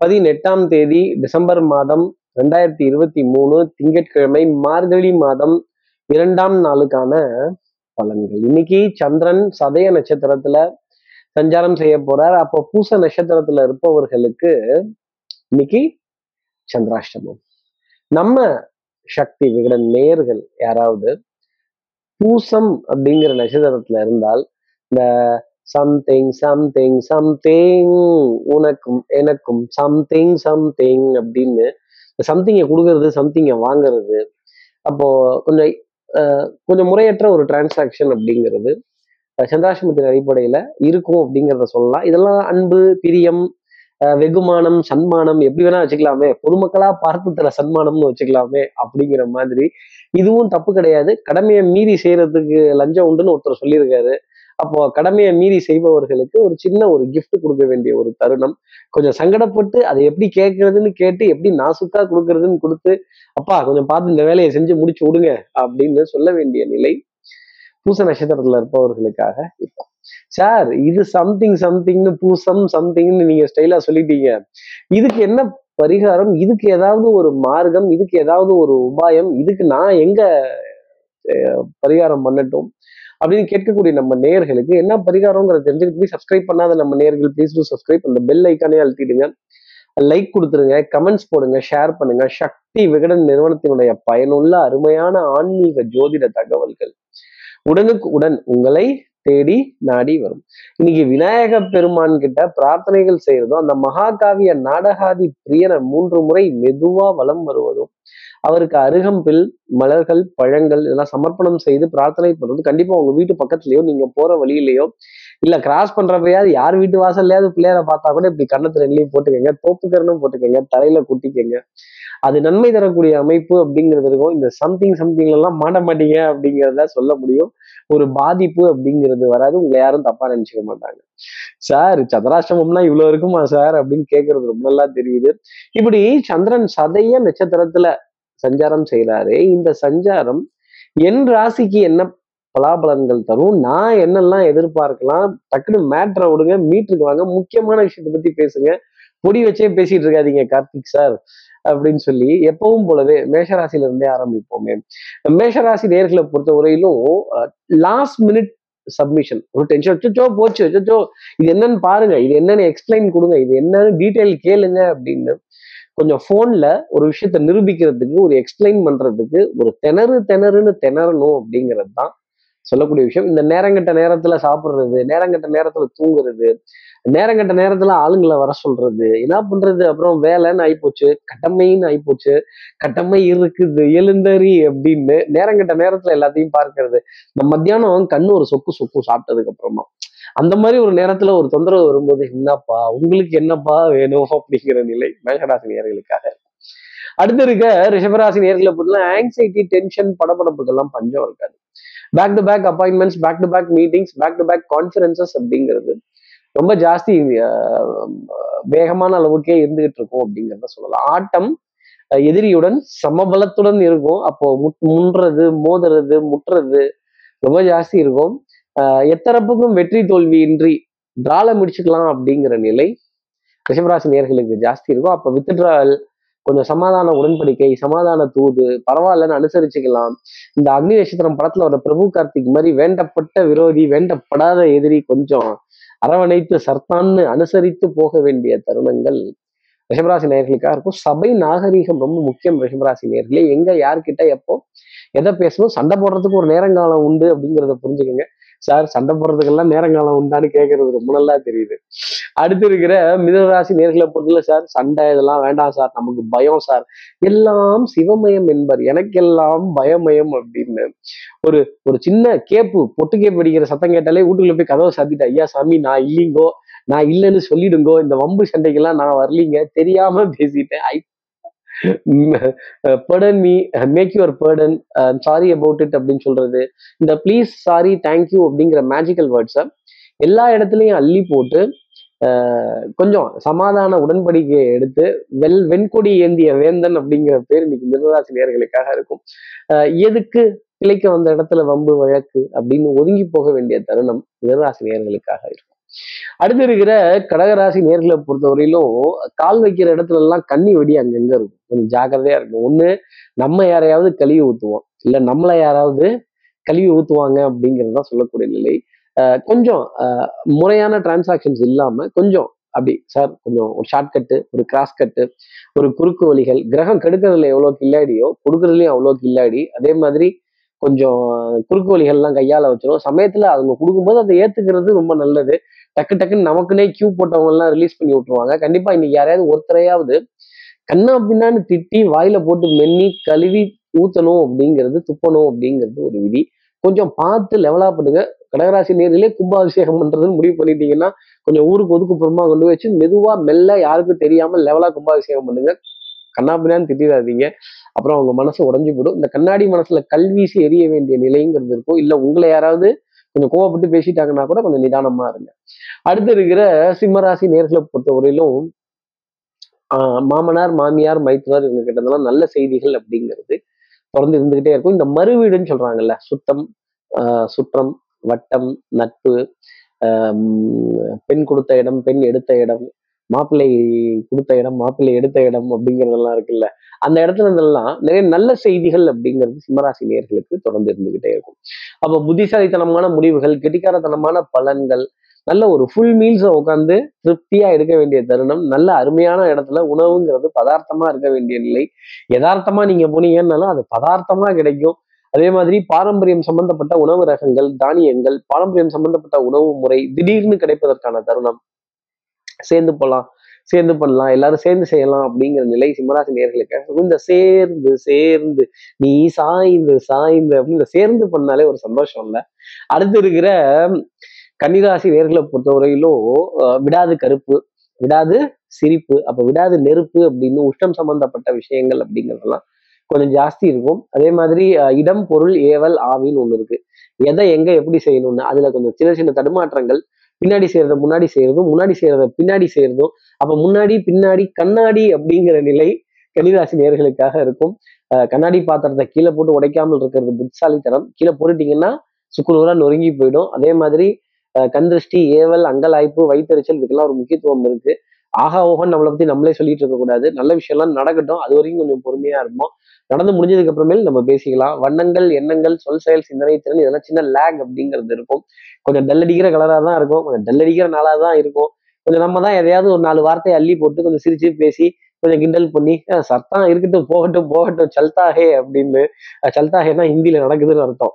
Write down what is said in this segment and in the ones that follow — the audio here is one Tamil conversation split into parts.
பதினெட்டாம் தேதி டிசம்பர் மாதம் ரெண்டாயிரத்தி இருபத்தி மூணு திங்கட்கிழமை மார்கழி மாதம் இரண்டாம் நாளுக்கான பலன்கள். இன்னைக்கு சந்திரன் சதய நட்சத்திரத்துல சஞ்சாரம் செய்ய போறார். அப்போ பூச நட்சத்திரத்துல இருப்பவர்களுக்கு இன்னைக்கு சந்திராஷ்டமம். நம்ம சக்தி விகடன் நேர்கள் யாராவது பூசம் அப்படிங்கிற நட்சத்திரத்துல இருந்தால் இந்த சம்திங் சம்திங் சம்திங் உனக்கும் எனக்கும் சம்திங் சம்திங் அப்படின்னு சம்திங்கை கொடுக்கறது சம்திங்கை வாங்குறது. அப்போ கொஞ்சம் கொஞ்சம் முறையற்ற ஒரு டிரான்சாக்ஷன் அப்படிங்கிறது சந்திராசிரமத்தின் அடிப்படையில் இருக்கும் அப்படிங்கிறத சொல்லலாம். இதெல்லாம் அன்பு பிரியம் வெகுமானம் சன்மானம் எப்படி வேணா வச்சுக்கலாமே. பொதுமக்களா பார்த்து தர சன்மானம்னு வச்சுக்கலாமே அப்படிங்கிற மாதிரி. இதுவும் தப்பு கிடையாது. கடமையை மீறி செய்யறதுக்கு லஞ்சம் உண்டுன்னு ஒருத்தர் சொல்லியிருக்காரு. அப்போ கடமையை மீறி செய்பவர்களுக்கு ஒரு சின்ன ஒரு கிஃப்ட் கொடுக்க வேண்டிய ஒரு தருணம். கொஞ்சம் சங்கடப்பட்டு அதை எப்படி கேட்கறதுன்னு கேட்டு எப்படி நாசுக்கா கொடுக்கறதுன்னு கொடுத்து அப்பா கொஞ்சம் பார்த்து இந்த வேலையை செஞ்சு முடிச்சு விடுங்க அப்படின்னு சொல்ல வேண்டிய நிலை பூச நட்சத்திரத்துல இருப்பவர்களுக்காக இருக்கும் சார் இது சம்திங் சம்திங்னு பூசம் சம்திங்னு நீங்க ஸ்டைலா சொல்லிட்டீங்க. இதுக்கு என்ன பரிகாரம்? இதுக்கு ஏதாவது ஒரு மார்க்கம்? இதுக்கு ஏதாவது ஒரு உபாயம்? இதுக்கு நான் எங்க பரிகாரம் பண்ணட்டும்? அப்படின்னு கேட்கக்கூடிய நம்ம நேர்களுக்கு என்ன பரிகாரங்கிறத தெரிஞ்சுக்கிட்டு போய் சப்ஸ்கிரைப் பண்ணாத நம்ம நேர்கள் ப்ளீஸ் டூ சப்ஸ்கிரைப் அந்த பெல் ஐக்கானே அழுத்திடுங்க. லைக் கொடுத்துருங்க கமெண்ட்ஸ் போடுங்க ஷேர் பண்ணுங்க. சக்தி விகடன் நிறுவனத்தினுடைய பயனுள்ள அருமையான ஆன்மீக ஜோதிட தகவல்கள். உடனுக்கு உடன் உங்களை தேடி நாடி வரும். இன்னைக்கு விநாயக பெருமான் கிட்ட பிரார்த்தனைகள் செய்யறதும் அந்த மகாகாவிய நாடகாதி பிரியனை மூன்று முறை மெதுவா வலம் வருவதும் அவருக்கு அருகம்பில் மலர்கள் பழங்கள் இதெல்லாம் சமர்ப்பணம் செய்து பிரார்த்தனை பண்றது கண்டிப்பா உங்க வீட்டு பக்கத்துலயோ நீங்க போற வழியிலேயோ இல்ல கிராஸ் பண்ணுறப்பையாவது யார் வீட்டு வாசல்லையாவது பிள்ளையார பார்த்தா கூட இப்படி கண்ணத்து ரெண்டுலையும் போட்டுக்கோங்க தோப்புக்கரணும் போட்டுக்கோங்க தலையில குட்டிக்கோங்க அது நன்மை தரக்கூடிய அமைப்பு அப்படிங்கிறது இருக்கும். இந்த சம்திங் சம்திங் எல்லாம் மாட்ட மாட்டீங்க அப்படிங்கிறத சொல்ல முடியும். ஒரு பாதிப்பு அப்படிங்கிறது வராது. உங்களை யாரும் தப்பா நினைச்சுக்க மாட்டாங்க. சார் சந்திராஷ்டமம்னா இவ்வளவு இருக்குமா சார்? அப்படின்னு கேட்கறது ரொம்ப நல்லா தெரியுது. இப்படி சந்திரன் சதைய நட்சத்திரத்துல சஞ்சாரம் செய்யறாரு இந்த சஞ்சாரம் என் ராசிக்கு என்ன பலாபலன்கள் தரும். நான் என்னெல்லாம் எதிர்பார்க்கலாம்? டக்குனு மேட்ரை விடுங்க மீட்டருக்கு வாங்க. முக்கியமான விஷயத்தை பத்தி பேசுங்க. பொடி வச்சே பேசிட்டு இருக்காதீங்க கார்த்திக் சார் அப்படின்னு சொல்லி எப்பவும் போலவே மேஷராசில இருந்தே ஆரம்பிப்போமே. மேஷராசி நேர்களை பொறுத்த வரையிலும் லாஸ்ட் மினிட் சப்மிஷன் ஒரு டென்ஷன் அச்சோ போச்சு அச்சோ இது என்னன்னு பாருங்க. இது என்னன்னு எக்ஸ்பிளைன் கொடுங்க. இது என்னன்னு டீட்டெயில் கேளுங்க அப்படின்னு கொஞ்சம் ஃபோனில் ஒரு விஷயத்த நிரூபிக்கிறதுக்கு ஒரு எக்ஸ்பிளைன் பண்ணுறதுக்கு ஒரு திணறு திணறுன்னு திணறணும் அப்படிங்கிறது தான் சொல்லக்கூடிய விஷயம். இந்த நேரங்கட்ட நேரத்துல சாப்பிட்றது நேரங்கட்ட நேரத்துல தூங்குறது நேரங்கட்ட நேரத்துல ஆளுங்களை வர சொல்றது என்ன பண்றது? அப்புறம் வேலைன்னு ஆயிப்போச்சு கட்டமைன்னு ஆயிப்போச்சு கட்டமை இருக்குது எழுந்தறி அப்படின்னு நேரங்கட்ட நேரத்துல எல்லாத்தையும் பார்க்கறது. இந்த மத்தியானம் கண்ணு ஒரு சொக்கு சொக்கு சாப்பிட்டதுக்கு அப்புறமா. அந்த மாதிரி ஒரு நேரத்துல ஒரு தொந்தரவு வரும்போது என்னப்பா உங்களுக்கு என்னப்பா வேணும்? அப்படிங்கிற நிலை மேகராசி நேர்களுக்காக அடுத்து இருக்க ரிஷபராசி நேர்களை பொறுத்தல ஆங்ஸைட்டி டென்ஷன் படப்படப்புக்கெல்லாம் பஞ்சம் இருக்காது. Back to back appointments back to back meetings back to back conferences அப்படிங்கிறது ரொம்ப ஜாஸ்தி வேகமான அளவுக்கே இருந்துகிட்டு இருக்கும் அப்படிங்கிறத சொல்லலாம். ஆட்டம் எதிரியுடன் சமபலத்துடன் இருக்கும். அப்போ முன்றது மோதுறது முட்டுறது ரொம்ப ஜாஸ்தி இருக்கும். எத்தரப்புக்கும் வெற்றி தோல்வியின்றி டிரால முடிச்சுக்கலாம் அப்படிங்கிற நிலை ரிஷபராசி நேர்களுக்கு ஜாஸ்தி இருக்கும். அப்போ வித்ட்ரால் கொஞ்சம் சமாதான உடன்படிக்கை சமாதான தூது பரவாயில்லன்னு அனுசரிச்சுக்கலாம். இந்த அக்னி நட்சத்திரம் படத்துல வர பிரபு கார்த்திக் மாதிரி வேண்டப்பட்ட விரோதி வேண்டப்படாத எதிரி கொஞ்சம் அரவணைத்து சர்த்தான்னு அனுசரித்து போக வேண்டிய தருணங்கள் ரிஷபராசி நேர்களுக்காக இருக்கும். சபை நாகரீகம் ரொம்ப முக்கியம் ரிஷபராசி நேர்களே எங்க யார்கிட்ட எப்போ எதை பேசணும் சண்டை போடுறதுக்கு ஒரு நேரங்காலம் உண்டு அப்படிங்கிறத புரிஞ்சுக்கோங்க. சார் சண்டை போடுறதுக்கெல்லாம் நேரங்காலம் உண்டான்னு கேட்கறது ரொம்ப நல்லா தெரியுது. அடுத்து இருக்கிற மிதராசி நேர்களை பொறுத்தல சார் சண்டை இதெல்லாம் வேண்டாம் சார் நமக்கு பயம் சார் எல்லாம் சிவமயம் என்பர். எனக்கெல்லாம் பயமயம் அப்படின்னு. ஒரு ஒரு சின்ன கேப்பு பொட்டு கேப்பு அடிக்கிற சத்தம் கேட்டாலே வீட்டுக்குள்ள போய் கதவை சாத்திட்டு ஐயா சாமி நான் இல்லைங்கோ நான் இல்லைன்னு சொல்லிடுங்கோ இந்த வம்பு சண்டைக்கெல்லாம் நான் வரலீங்க தெரியாம பேசிட்டேன். I pardon me make your pardon sorry about it அப்படின்னு சொல்றது. இந்த ப்ளீஸ் சாரி தேங்க்யூ அப்படிங்கிற மேஜிக்கல் வேர்ட்ஸை எல்லா இடத்துலையும் அள்ளி போட்டு uh, கொஞ்சம் சமாதான உடன்படிக்கையை எடுத்து வெல் வெண்கொடி ஏந்திய வேந்தன் அப்படிங்கிற பேர் இன்னைக்கு மிருகராசி நேர்களுக்காக இருக்கும் uh, எதுக்கு கிளைக்க வந்த இடத்துல வம்பு வழக்கு அப்படின்னு ஒதுங்கி போக வேண்டிய தருணம் மிருகராசி நேர்களுக்காக இருக்கும். அடுத்து இருக்கிற கடகராசி நேர்களை பொறுத்தவரையிலும் கால் வைக்கிற இடத்துல எல்லாம் கண்ணி வெடி அங்கங்க இருக்கும். கொஞ்சம் ஜாக்கிரதையா இருக்கும் ஒண்ணு நம்ம யாரையாவது கழுவி ஊத்துவோம். இல்ல நம்மளை யாராவது கழுவி ஊத்துவாங்க அப்படிங்கிறது சொல்லக்கூடிய நிலை. கொஞ்சம் முறையான டிரான்சாக்ஷன்ஸ் இல்லாம கொஞ்சம் அப்படி சார் கொஞ்சம் ஒரு ஷார்ட் கட்டு ஒரு கிராஸ் கட்டு ஒரு குறுக்கு வழிகள். கிரகம் கெடுக்கிறதுல எவ்வளோ கில்லாடியோ கொடுக்கறதுலையும் அவ்வளோ கில்லாடி அதே மாதிரி கொஞ்சம் குறுக்கு வழிகள்லாம் கையால வச்சிடும் சமயத்துல அவங்க கொடுக்கும்போது அதை ஏத்துக்கிறது ரொம்ப நல்லது. டக்கு டக்குன்னு நமக்குன்னே கியூ போட்டவங்க எல்லாம் ரிலீஸ் பண்ணி விட்டுருவாங்க. கண்டிப்பா இன்னைக்கு யாரையாவது ஒருத்தரையாவது கண்ணா பின்னான்னு திட்டி வாயில போட்டு மென்னி கழுவி ஊத்தணும் அப்படிங்கிறது துப்பணும் அப்படிங்கிறது ஒரு விதி. கொஞ்சம் பார்த்து லெவலா பண்ணுங்க. கடகராசி நேரிலே கும்பாபிஷேகம் பண்றதுன்னு முடிவு பண்ணிட்டீங்கன்னா கொஞ்சம் ஊருக்கு ஒதுக்குப்புறமா கொண்டு வச்சு மெதுவா மெல்ல யாருக்கும் தெரியாம லெவலா கும்பாபிஷேகம் பண்ணுங்க. கண்ணாபின்னான்னு திட்டிடாதீங்க. அப்புறம் அவங்க மனசு உடஞ்சு போயிடும். இந்த கண்ணாடி மனசுல கல்வீசி எரிய வேண்டிய நிலைங்கிறது இருக்கும் இல்ல உங்களை யாராவது கொஞ்சம் கோவப்பட்டு பேசிட்டாங்கன்னா கூட கொஞ்சம் நிதானமா இருங்க. அடுத்து இருக்கிற சிம்மராசி நேர்களை பொறுத்தவரையிலும் ஆஹ் மாமனார் மாமியார் மைத்துனர் இவங்க கிட்டதெல்லாம் நல்ல செய்திகள் அப்படிங்கிறது தொடர்ந்து இருந்துகிட்டே இருக்கும். இந்த மறுவீடுன்னு சொல்றாங்கல்ல சுத்தம் ஆஹ் சுற்றம் வட்டம் நட்பு பெண் கொடுத்த இடம் பெண் எடுத்த இடம் மாப்பிள்ளை கொடுத்த இடம் மாப்பிள்ளை எடுத்த இடம் அப்படிங்கிறதெல்லாம் இருக்குல்ல. அந்த இடத்துல இருந்தெல்லாம் நிறைய நல்ல செய்திகள் அப்படிங்கிறது சிம்மராசி நேர்களுக்கு தொடர்ந்து இருந்துகிட்டே இருக்கும். அப்போ புத்திசாலித்தனமான முடிவுகள் கெட்டிக்காரத்தனமான பலன்கள் நல்ல ஒரு ஃபுல் மீல்ஸை உட்காந்து திருப்தியா எடுக்க வேண்டிய தருணம் நல்ல அருமையான இடத்துல உணவுங்கிறது பதார்த்தமா இருக்க வேண்டிய நிலை. யதார்த்தமா நீங்க போனீங்கன்னாலும் அது பதார்த்தமா கிடைக்கும். அதே மாதிரி பாரம்பரியம் சம்பந்தப்பட்ட உணவு ரகங்கள் தானியங்கள் பாரம்பரியம் சம்பந்தப்பட்ட உணவு முறை திடீர்னு கிடைப்பதற்கான தருணம் சேர்ந்து போகலாம் சேர்ந்து பண்ணலாம் எல்லாரும் சேர்ந்து செய்யலாம் அப்படிங்கிற நிலை சிம்மராசி நேர்களுக்கு. இந்த சேர்ந்து சேர்ந்து நீ சாய்ந்து சாய்ந்து அப்படின்னு சேர்ந்து பண்ணாலே ஒரு சந்தோஷம் இல்லை. அடுத்து இருக்கிற கன்னிராசி நேர்களை பொறுத்தவரையிலும் விடாது கருப்பு விடாது சிரிப்பு அப்ப விடாது நெருப்பு அப்படின்னு உஷ்டம் சம்பந்தப்பட்ட விஷயங்கள் அப்படிங்கிறதெல்லாம் கொஞ்சம் ஜாஸ்தி இருக்கும். அதே மாதிரி இடம் பொருள் ஏவல் ஆவின்னு ஒண்ணு இருக்கு. எதை எங்க எப்படி செய்யணும்னு அதுல கொஞ்சம் சின்ன சின்ன தடுமாற்றங்கள் பின்னாடி செய்யறத முன்னாடி செய்யறதும் முன்னாடி செய்யறத பின்னாடி செய்யறதும் அப்ப முன்னாடி பின்னாடி கண்ணாடி அப்படிங்கிற நிலை கன்னிராசி நேர்களுக்காக இருக்கும். கண்ணாடி பாத்திரத்தை கீழே போட்டு உடைக்காமல் இருக்கிறது புத்திசாலித்தனம். கீழே போட்டுட்டீங்கன்னா சுக்குநூறா நொறுங்கி போயிடும். அதே மாதிரி கந்திருஷ்டி ஏவல் அங்கலாய்ப்பு வயிற்றுச்சல் இதுக்கெல்லாம் ஒரு முக்கியத்துவம் இருக்கு. ஆகா ஓகன் நம்மளை பத்தி நம்மளே சொல்லிட்டு இருக்க கூடாது நல்ல விஷயம்லாம் நடக்கட்டும். அது வரைக்கும் கொஞ்சம் பொறுமையா இருப்போம். நடந்து முடிஞ்சதுக்கு அப்புறமேல் நம்ம பேசிக்கலாம். வண்ணங்கள் எண்ணங்கள் சொல் செயல் சிந்தனை திறன் இதெல்லாம் சின்ன லேக் அப்படிங்கிறது இருக்கும். கொஞ்சம் டல் அடிக்கிற கலராக தான் இருக்கும். கொஞ்சம் டல் அடிக்கிற நாளாக தான் இருக்கும். கொஞ்சம் நம்ம தான் எதையாவது ஒரு நாலு வார்த்தையை அள்ளி போட்டு கொஞ்சம் சிரிச்சு பேசி கொஞ்சம் கிண்டல் பண்ணி சத்தம் இருக்கட்டும் போகட்டும் போகட்டும் சல்தாஹே அப்படின்னு சல்தாஹேனா ஹிந்தியில நடக்குதுன்னு அர்த்தம்.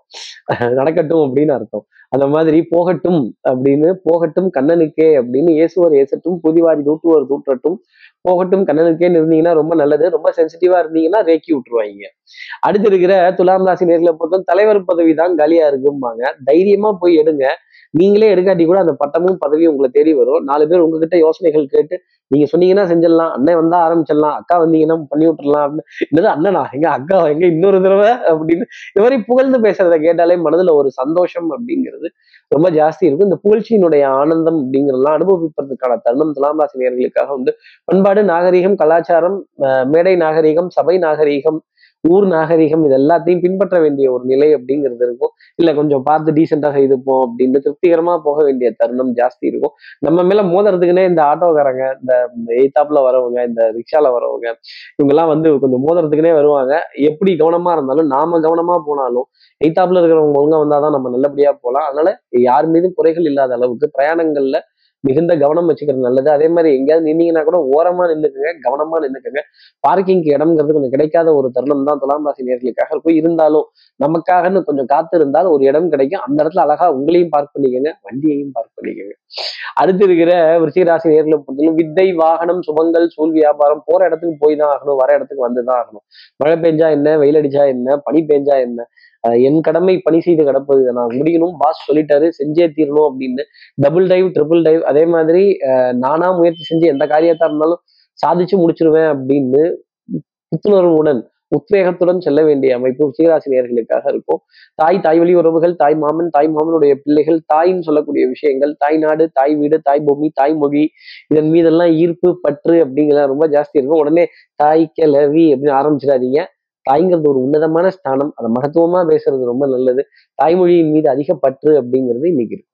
நடக்கட்டும் அப்படின்னு அர்த்தம். அந்த மாதிரி போகட்டும் அப்படின்னு போகட்டும் கண்ணனுக்கே அப்படின்னு இயேசுவர் ஏசட்டும் புதிவாரி தூட்டுவர் தூற்றட்டும் போகட்டும் கண்ணனுக்கேன்னு இருந்தீங்கன்னா ரொம்ப நல்லது ரொம்ப சென்சிட்டிவா இருந்தீங்கன்னா ரேக்கி விட்டுருவாங்க. அடுத்து இருக்கிற துலாம் ராசி நேர்களை பொறுத்தவரை தலைவர் பதவி தான் காலியா இருக்கும்பாங்க. தைரியமா போய் எடுங்க. நீங்களே எடுக்காட்டி கூட அந்த பட்டமும் பதவியும் உங்களை தேடி வரும். நாலு பேர் உங்ககிட்ட யோசனைகள் கேட்டு நீங்க சொன்னீங்கன்னா செஞ்சிடலாம் அண்ணன் வந்தா ஆரம்பிச்சிடலாம் அக்கா வந்தீங்கன்னா பண்ணி விட்டுறலாம் அப்படின்னு. என்னது அண்ணனா? எங்க அக்கா எங்க இன்னொரு தடவை அப்படின்னு. இந்த மாதிரி புகழ்ந்து பேசுறத கேட்டாலே மனதுல ஒரு சந்தோஷம் அப்படிங்கிறது ரொம்ப ஜாஸ்தி இருக்கும். இந்த புகழ்ச்சியினுடைய ஆனந்தம் அப்படிங்கிறதெல்லாம் அனுபவிப்பதற்கான தருணம் துலாம் ராசி நேர்களுக்காக உண்டு. பண்பாடு நாகரீகம் கலாச்சாரம் மேடை நாகரீகம் சபை நாகரீகம் ஊர் நாகரிகம் இது எல்லாத்தையும் பின்பற்ற வேண்டிய ஒரு நிலை அப்படிங்கிறது இருக்கும். இல்லை கொஞ்சம் பார்த்து டீசெண்டாக செய்துப்போம் அப்படின்னு திருப்திகரமாக போக வேண்டிய தருணம் ஜாஸ்தி இருக்கும். நம்ம மேல மோதுறதுக்குன்னே இந்த ஆட்டோக்காரங்க இந்த எய்தாப்ல வரவங்க இந்த ரிக்ஷால வரவங்க இவங்கெல்லாம் வந்து கொஞ்சம் மோதுறதுக்குனே வருவாங்க. எப்படி கவனமா இருந்தாலும் நாம கவனமா போனாலும் எய்தாப்ல இருக்கிறவங்க ஒழுங்கா வந்தாதான் நம்ம நல்லபடியா போகலாம். அதனால யார் மீதும் குறைகள் இல்லாத அளவுக்கு பிரயாணங்கள்ல மிகுந்த கவனம் வச்சுக்கிறது நல்லது. அதே மாதிரி எங்கேயாவது நின்னீங்கன்னா கூட ஓரமா நின்றுக்குங்க கவனமா நின்றுக்குங்க பார்க்கிங்க்கு இடம்ங்கிறது கொஞ்சம் கிடைக்காத ஒரு தருணம் தான் துலாம் ராசி நேர்களுக்காக போய் இருந்தாலும் நமக்காகன்னு கொஞ்சம் காத்து இருந்தால் ஒரு இடம் கிடைக்கும். அந்த இடத்துல அழகா உங்களையும் பார்க் பண்ணிக்கோங்க வண்டியையும் பார்க் பண்ணிக்கோங்க. அடுத்து இருக்கிற விருச்சிக ராசி நேர்களை பொறுத்தவரைக்கும் வித்தை வாகனம் சுபங்கள் சூழ் வியாபாரம் போற இடத்துக்கு போய் தான் ஆகணும் வர இடத்துக்கு வந்துதான் ஆகணும். மழை பெஞ்சா என்ன வெயில் அடிச்சா என்ன பனி பெஞ்சா என்ன என் கடமை பணி செய்து கிடப்பது நான் முடியணும் பாஸ் சொல்லிட்டாரு செஞ்சே தீரணும் அப்படின்னு. டபுள் டைவ் ட்ரிபிள் டைவ் அதே மாதிரி நானா முயற்சி செஞ்சு எந்த காரியத்தா இருந்தாலும் சாதிச்சு முடிச்சிருவேன் அப்படின்னு புத்துணர்வுடன் உத்வேகத்துடன் செல்ல வேண்டிய அமைப்பு சீராசினியர்களுக்காக இருக்கும். தாய் தாய் வழி உறவுகள் தாய் மாமன் தாய் மாமனுடைய பிள்ளைகள் தாயின்னு சொல்லக்கூடிய விஷயங்கள் தாய் நாடு தாய் வீடு தாய் பூமி தாய் மொழி இதன் மீதெல்லாம் ஈர்ப்பு பற்று அப்படிங்கிறத ரொம்ப ஜாஸ்தி இருக்கும். உடனே தாய் கிளவி அப்படின்னு ஆரம்பிச்சிடாதீங்க. தாய்ங்கிறது ஒரு உன்னதமான ஸ்தானம். அதை மகத்துவமா பேசுறது ரொம்ப நல்லது. தாய்மொழியின் மீது அதிக பற்று அப்படிங்கிறது இன்னைக்கு இருக்கு.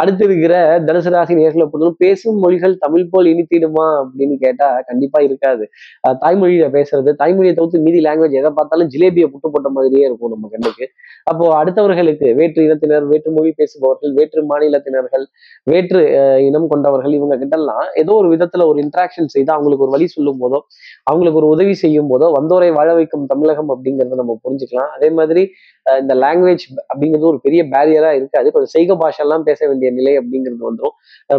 அடுத்து இருக்கிற தனுசு ராசி நேர்களை பொறுத்தவரை பேசும் மொழிகள் தமிழ் போல் இனித்திடுமா அப்படின்னு கேட்டா கண்டிப்பா இருக்காது. தாய்மொழியில பேசுறது தாய்மொழியை தவிர்த்து மீதி லாங்குவேஜ் எதை பார்த்தாலும் ஜிலேபியை புட்டு போட்ட மாதிரியே இருக்கும் நம்ம கண்ணுக்கு. அப்போ அடுத்தவர்களுக்கு வேற்று இனத்தினர் வேற்று மொழி பேசுபவர்கள் வேற்று மாநிலத்தினர்கள் வேற்று இனம் கொண்டவர்கள் இவங்க கிட்டலாம் ஏதோ ஒரு விதத்துல ஒரு இன்ட்ராக்ஷன் செய்து அவங்களுக்கு ஒரு வழி சொல்லும் போதோ அவங்களுக்கு ஒரு உதவி செய்யும் போதோ வந்தோரை வாழ வைக்கும் தமிழகம் அப்படிங்கறத நம்ம புரிஞ்சுக்கலாம். அதே மாதிரி இந்த லாங்குவேஜ் அப்படிங்கிறது ஒரு பெரிய பேரியரா இருக்காது கொஞ்சம் செய்க பாஷெல்லாம் பேச பேச வேண்டிய நிலை அப்படிங்கிறது வந்துடும்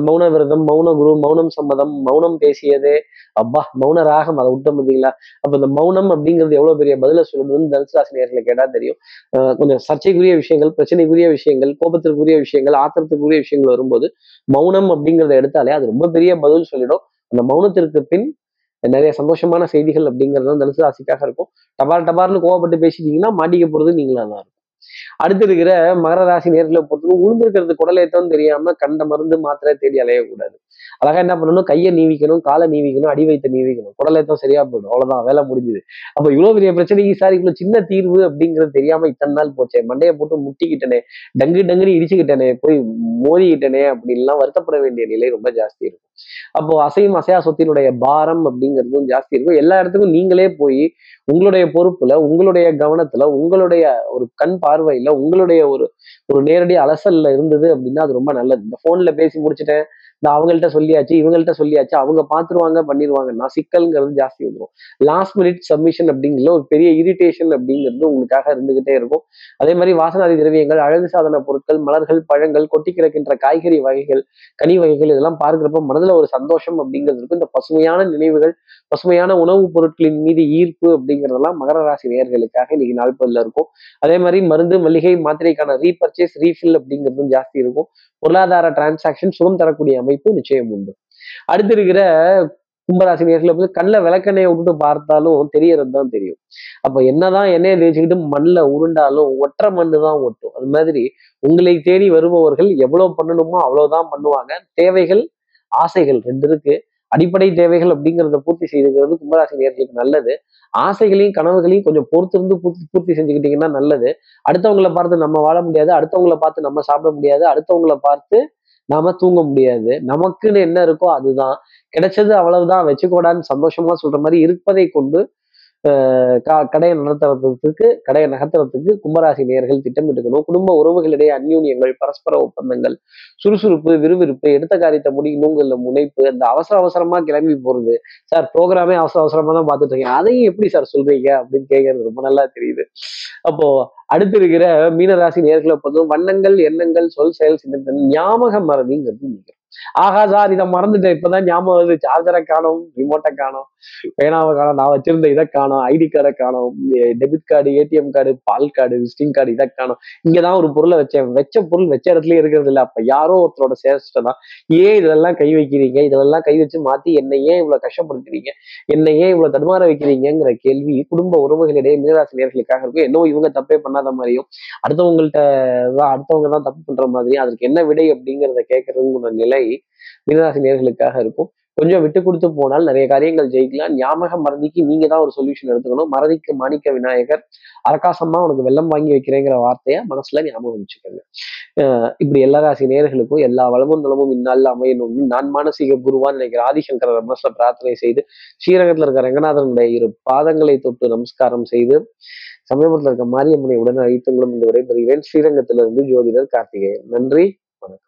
மௌன விரதம் மௌன குரு மௌனம் சம்மதம் மௌனம் பேசியதே. அப்பா மௌன ராகம் அதை விட்ட பார்த்தீங்களா அப்ப இந்த மௌனம் அப்படிங்கிறது எவ்வளவு பெரிய பதில சொல்லணும்னு தனுசு ராசினியர்களை கேட்டா தெரியும். கொஞ்சம் சர்ச்சைக்குரிய விஷயங்கள் பிரச்சனைக்குரிய விஷயங்கள் கோபத்திற்குரிய விஷயங்கள் ஆத்திரத்துக்குரிய விஷயங்கள் வரும்போது மௌனம் அப்படிங்கிறத எடுத்தாலே அது ரொம்ப பெரிய பதில் சொல்லிடும். அந்த மௌனத்திற்கு பின் நிறைய சந்தோஷமான செய்திகள் அப்படிங்கிறது தான் தனுசு ராசிக்காக இருக்கும். டபார் டபார்னு கோவப்பட்டு பேசிட்டீங்கன்னா மாட்டிக்க போறது நீங்களா தான் இருக்கும். அடுத்து இருக்கிற மகர ராசி நேர்களை பொறுத்தவரை உளுந்திருக்கிறது குடலேத்தம் தெரியாம கண்ட மருந்து மாத்திரை தேடி அலையக்கூடாது. அழகா என்ன பண்ணணும்? கையை நீவிக்கணும் காலை நீவிக்கணும் அடி வைத்த நீவிக்கணும். குடலேத்தம் சரியா போயிடும். அவ்வளவுதான் வேலை முடிஞ்சுது. அப்ப இவ்வளவு பெரிய பிரச்சனைக்கு சார் இவ்வளவு சின்ன தீர்வு அப்படிங்கிறது தெரியாம இத்தனை நாள் போச்சே. மண்டையை போட்டு முட்டிக்கிட்டனே டங்கு டங்குன்னு இடிச்சுக்கிட்டனே போய் மோதிக்கிட்டனே அப்படின்லாம் வருத்தப்பட வேண்டிய நிலை ரொம்ப ஜாஸ்தி இருக்கும். அப்போ அசையும் அசையா சொத்தினுடைய பாரம் அப்படிங்கிறதும் ஜாஸ்தி இருக்கும். எல்லா இடத்துக்கும் நீங்களே போய் உங்களுடைய பொறுப்புல உங்களுடைய கவனத்துல உங்களுடைய ஒரு கண் பார்வையில உங்களுடைய ஒரு ஒரு நேரடி அலசல்ல இருந்தது அப்படின்னா அது ரொம்ப நல்லது. இந்த போன்ல பேசி முடிச்சுட்டேன். இந்த அவங்கள்ட்ட சொல்லியாச்சு இவங்கள்ட்ட சொல்லியாச்சு அவங்க பாத்துருவாங்க பண்ணிடுவாங்கன்னா சிக்கல்ங்கிறது ஜாஸ்தி வந்துடும் லாஸ்ட் மினிட் சப்மிஷன் அப்படிங்கிற ஒரு பெரிய இரிட்டேஷன் அப்படிங்கிறது உங்களுக்காக இருந்துகிட்டே இருக்கும். அதே மாதிரி வாசனாதி திரவியங்கள் அழகு சாதன பொருட்கள் மலர்கள் பழங்கள் கொட்டி கிடக்கின்ற காய்கறி வகைகள் கனி வகைகள் இதெல்லாம் பார்க்குறப்ப மனதுல ஒரு சந்தோஷம் அப்படிங்கிறது இருக்கும். இந்த பசுமையான நினைவுகள் பசுமையான உணவுப் பொருட்களின் மீது ஈர்ப்பு அப்படிங்கிறதெல்லாம் மகர ராசி நேர்களுக்காக இன்னைக்கு நாள்பதுல இருக்கும். அதே மாதிரி மருந்து மளிகை மாத்திரைக்கான ரீபர்ச்சேஸ் ரீஃபில் அப்படிங்கிறதும் ஜாஸ்தி இருக்கும். பொருளாதார டிரான்சாக்ஷன் சுகம் தரக்கூடிய அமைப்பு நிச்சயம் உண்டு. அடுத்து இருக்கிற கும்பராசி நேரத்தில் வந்து கண்ணில் விளக்கெண்ணெயை விட்டுட்டு பார்த்தாலும் தெரியறது தான் தெரியும். அப்போ என்னதான் எண்ணெயை தேய்ச்சிக்கிட்டு மண்ணில் உருண்டாலும் ஒற்றை மண்ணு தான் ஒட்டும். அது மாதிரி உங்களை தேடி வருபவர்கள் எவ்வளவு பண்ணணுமோ அவ்வளவுதான் பண்ணுவாங்க. தேவைகள் ஆசைகள் ரெண்டு இருக்கு. அடிப்படை தேவைகள் அப்படிங்கிறத பூர்த்தி செய்துக்கிறது கும்பராசி நேர்களுக்கு நல்லது. ஆசைகளையும் கனவுகளையும் கொஞ்சம் பொறுத்திருந்து பூர்த்தி பூர்த்தி செஞ்சுக்கிட்டீங்கன்னா நல்லது. அடுத்தவங்கள பார்த்து நம்ம வாழ முடியாது. அடுத்தவங்கள பார்த்து நம்ம சாப்பிட முடியாது. அடுத்தவங்களை பார்த்து நாம தூங்க முடியாது. நமக்குன்னு என்ன இருக்கோ அதுதான். கிடைச்சது அவ்வளவுதான். வச்சுக்கோடான்னு சந்தோஷமா சொல்ற மாதிரி இருப்பதை கொண்டு கடையை நடத்துறதுக்கு கடையை நகர்த்துறதுக்கு கும்பராசி நேர்கள் திட்டமிட்டுக்கணும் குடும்ப உறவுகளிடையே அந்யூன்யங்கள் பரஸ்பர ஒப்பந்தங்கள் சுறுசுறுப்பு விறுவிறுப்பு எடுத்த காரியத்தை முடிக்கணுங்கிற முனைப்பு அந்த அவசர அவசரமா கிளம்பி போறது. சார் ப்ரோக்ராமே அவசர அவசரமா தான் பார்த்துட்டு இருக்கேன் அதையும் எப்படி சார் சொல்றீங்க? அப்படின்னு கேட்கறது ரொம்ப நல்லா தெரியுது. அப்போ அடுத்து இருக்கிற மீனராசி நேர்களை பொறுத்தவரை வண்ணங்கள் எண்ணங்கள் சொல் செயல் சிந்தனை ஞாபக மறதிங்கிறது ஆகா சார் இதை மறந்துட்டேன். இப்பதான் ஞாபகம் வருது. சார்ஜரை காணோம் ரிமோட்டை காணோம் பேனாவை காணும் நான் வச்சிருந்த இதை காணோம் ஐடி கார்டை காணும் டெபிட் கார்டு ஏடிஎம் கார்டு பால் கார்டு விசிட்டிங் கார்டு இதை காணோம். இங்கதான் ஒரு பொருளை வச்சேன். வச்ச பொருள் வச்ச இடத்துல இருக்கிறது இல்ல. அப்ப யாரோ ஒருத்தரோட சேஷ்டம் தான் ஏன் இதெல்லாம் கை வைக்கிறீங்க? இதெல்லாம் கை வச்சு மாத்தி என்னை ஏன் இவ்வளவு கஷ்டப்படுத்துறீங்க? என்னை ஏன் இவ்வளவு தடுமாற வைக்கிறீங்கிற கேள்வி குடும்ப உறவுகளிடையே மீனராசி நேர்களுக்காக இருக்கும். என்னவோ இவங்க தப்பே பண்ணாத மாதிரியும் அடுத்தவங்கள்ட்ட தான் அடுத்தவங்க தான் தப்பு பண்ற மாதிரியும் அதற்கு என்ன விடை அப்படிங்கிறத கேட்கறதுங்கிற நிலை மீனராசி நேர்களுக்காக இருக்கும். கொஞ்சம் விட்டு கொடுத்து போனால் நிறைய காரியங்கள் ஜெயிக்கலாம். ஞாபக மறதிக்கு நீங்க தான் ஒரு சொல்யூஷன் எடுத்துக்கணும். மறதிக்கு மாணிக்க விநாயகர் அரகாசமா உனக்கு வெள்ளம் வாங்கி வைக்கிறேங்கிற வார்த்தையை மனசுல ஞாபகம் வச்சுக்கோங்க. இப்படி எல்லா ராசி நேர்களுக்கும் எல்லா வளமும் நலமும் இந்நாளில் அமையணும்னு நான் மானசீக குருவான்னு நினைக்கிற ஆதிசங்கர மனசுல பிரார்த்தனை செய்து ஸ்ரீரங்கத்துல இருக்க ரங்கநாதனுடைய இரு பாதங்களை தொட்டு நமஸ்காரம் செய்து சமயபுரத்தில் இருக்க மாரியம்மனை உடனே அழைத்துங்களும் இந்த விடைபெறுகிறேன். ஸ்ரீரங்கத்திலிருந்து ஜோதிடர் கார்த்திகேயன். நன்றி வணக்கம்.